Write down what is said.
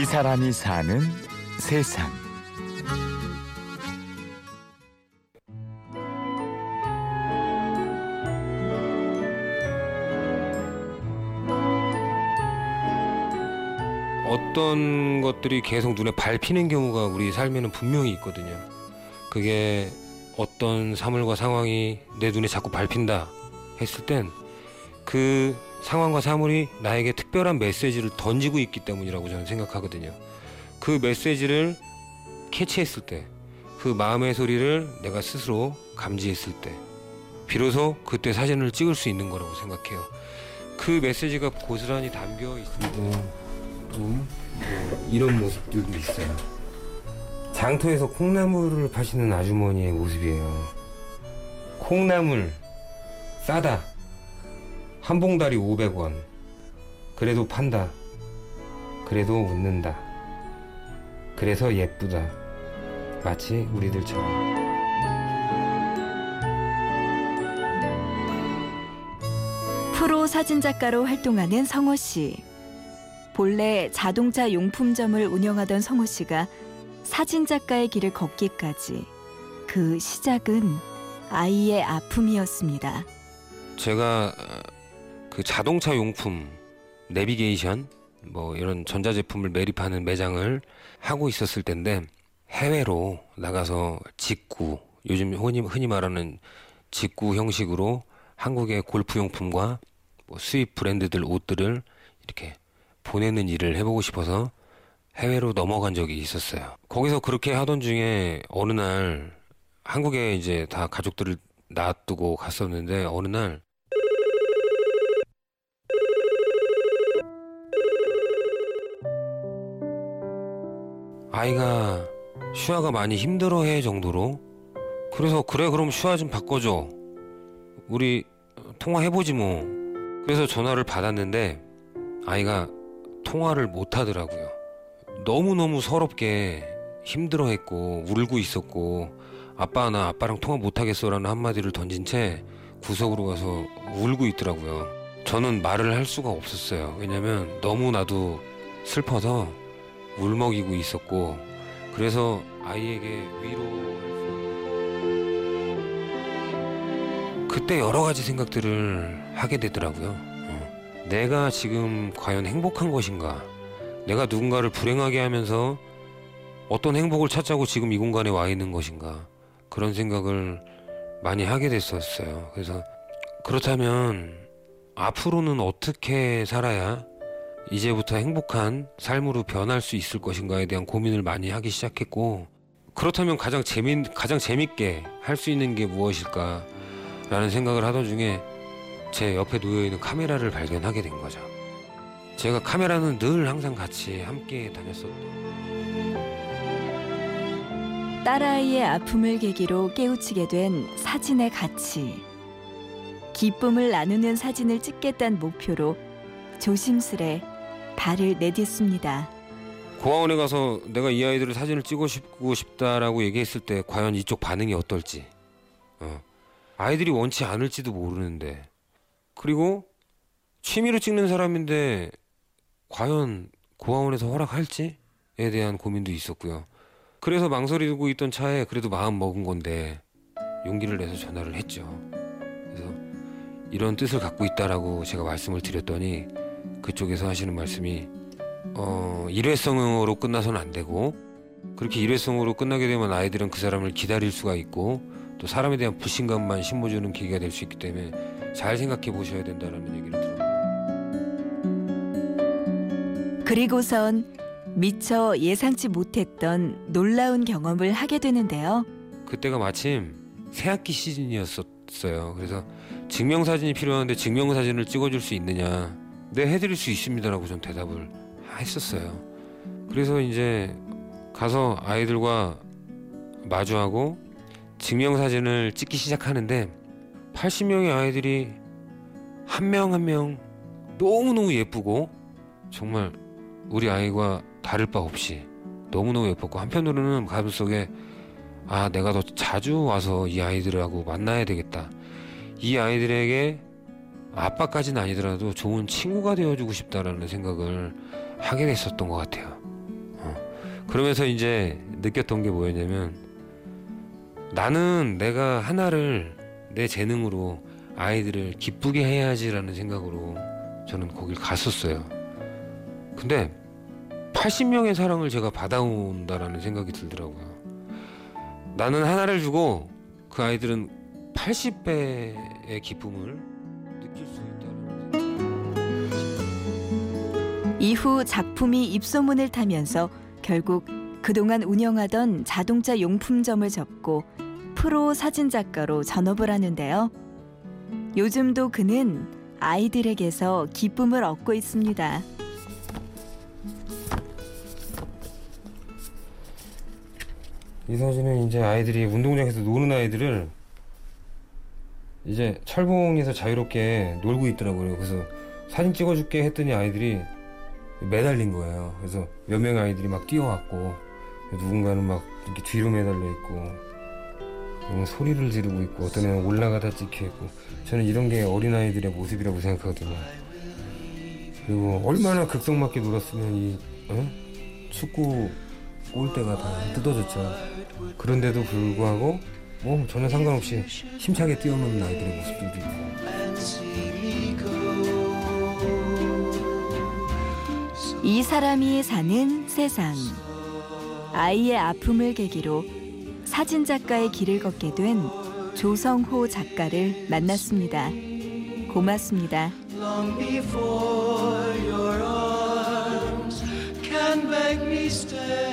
이 사람이 사는 세상. 어떤 것들이 계속 눈에 밟히는 경우가 우리 삶에는 분명히 있거든요. 그게 어떤 사물과 상황이 내 눈에 자꾸 밟힌다 했을 땐그 상황과 사물이 나에게 특별한 메시지를 던지고 있기 때문이라고 저는 생각하거든요. 그 메시지를 캐치했을 때, 그 마음의 소리를 내가 스스로 감지했을 때, 비로소 그때 사진을 찍을 수 있는 거라고 생각해요. 그 메시지가 고스란히 담겨 있습니다. 또뭐 이런 모습들도 있어요. 장터에서 콩나물을 파시는 아주머니의 모습이에요. 콩나물 싸다. 한 봉다리 500원. 그래도 판다. 그래도 웃는다. 그래서 예쁘다. 마치 우리들처럼. 프로 사진작가로 활동하는 성호 씨. 본래 자동차 용품점을 운영하던 성호 씨가 사진작가의 길을 걷기까지 그 시작은 아이의 아픔이었습니다. 제가 어, 그 자동차 용품, 내비게이션, 뭐 이런 전자제품을 매립하는 매장을 하고 있었을 텐데 해외로 나가서 직구, 요즘 흔히, 흔히 말하는 직구 형식으로 한국의 골프용품과 뭐 수입 브랜드들 옷들을 이렇게 보내는 일을 해보고 싶어서 해외로 넘어간 적이 있었어요. 거기서 그렇게 하던 중에 어느 날 한국에 이제 다 가족들을 놔두고 갔었는데 어느 날 아이가 슈아가 많이 힘들어해 정도로. 그래서 그래 그럼 슈아 좀 바꿔줘. 우리 통화해보지 뭐. 그래서 전화를 받았는데 아이가 통화를 못 하더라고요. 너무너무 서럽게 힘들어했고 울고 있었고 아빠 나 아빠랑 통화 못 하겠어라는 한마디를 던진 채 구석으로 가서 울고 있더라고요. 저는 말을 할 수가 없었어요. 왜냐면 너무 나도 슬퍼서 울먹이고 있었고 그래서 아이에게 위로 그때 여러 가지 생각들을 하게 되더라고요. 어. 내가 지금 과연 행복한 것인가? 내가 누군가를 불행하게 하면서 어떤 행복을 찾자고 지금 이 공간에 와 있는 것인가? 그런 생각을 많이 하게 됐었어요. 그래서 그렇다면 앞으로는 어떻게 살아야 이제부터 행복한 삶으로 변할 수 있을 것인가에 대한 고민을 많이 하기 시작했고 그렇다면 가장 재미 가장 재밌게 할 수 있는 게 무엇일까라는 생각을 하던 중에 제 옆에 놓여 있는 카메라를 발견하게 된 거죠. 제가 카메라는 늘 항상 같이 함께 다녔었던 딸아이의 아픔을 계기로 깨우치게 된 사진의 가치. 기쁨을 나누는 사진을 찍겠다는 목표로 조심스레 발을 내딛습니다. 고아원에 가서 내가 이 아이들을 사진을 찍고 싶다라고 얘기했을 때 과연 이쪽 반응이 어떨지 어. 아이들이 원치 않을지도 모르는데 그리고 취미로 찍는 사람인데 과연 고아원에서 허락할지에 대한 고민도 있었고요. 그래서 망설이고 있던 차에 그래도 마음 먹은 건데 용기를 내서 전화를 했죠. 그래서 이런 뜻을 갖고 있다라고 제가 말씀을 드렸더니 그쪽에서 하시는 말씀이 어, 일회성으로 끝나서는 안 되고 그렇게 일회성으로 끝나게 되면 아이들은 그 사람을 기다릴 수가 있고 또 사람에 대한 불신감만 심어주는 계기가 될 수 있기 때문에 잘 생각해 보셔야 된다라는 얘기를 들었고 그리고선 미처 예상치 못했던 놀라운 경험을 하게 되는데요. 그때가 마침 새학기 시즌이었었어요. 그래서 증명사진이 필요한데 증명사진을 찍어줄 수 있느냐 네 해드릴 수 있습니다라고 전 대답을 했었어요. 그래서 이제 가서 아이들과 마주하고 증명사진을 찍기 시작하는데 80명의 아이들이 한 명 한 명 너무너무 예쁘고 정말 우리 아이와 다를 바 없이 너무너무 예뻤고 한편으로는 가슴 속에 아 내가 더 자주 와서 이 아이들하고 만나야 되겠다 이 아이들에게 아빠까지는 아니더라도 좋은 친구가 되어주고 싶다라는 생각을 하게 됐었던 것 같아요. 그러면서 이제 느꼈던 게 뭐였냐면 나는 내가 하나를 내 재능으로 아이들을 기쁘게 해야지라는 생각으로 저는 거길 갔었어요. 근데 80명의 사랑을 제가 받아온다라는 생각이 들더라고요. 나는 하나를 주고 그 아이들은 80배의 기쁨을 이후 작품이 입소문을 타면서 결국 그동안 운영하던 자동차 용품점을 접고 프로 사진작가로 전업을 하는데요. 요즘도 그는 아이들에게서 기쁨을 얻고 있습니다. 이 사진은 이제 아이들이 운동장에서 노는 아이들을 이제 철봉에서 자유롭게 놀고 있더라고요. 그래서 사진 찍어줄게 했더니 아이들이 매달린 거예요. 그래서 몇 명 아이들이 막 뛰어왔고 누군가는 막 이렇게 뒤로 매달려 있고 음, 소리를 지르고 있고 어떤 애는 올라가다 찍혀 있고 저는 이런 게 어린 아이들의 모습이라고 생각하거든요. 그리고 얼마나 극성맞게 놀았으면 이 어? 축구 골대가 다 뜯어졌죠. 그런데도 불구하고 뭐 전혀 상관없이 힘차게 뛰어노는 아이들의 모습들도 있고 이 사람이 사는 세상. 아이의 아픔을 계기로 사진 작가의 길을 걷게 된 조성호 작가를 만났습니다. 고맙습니다. can beg me stay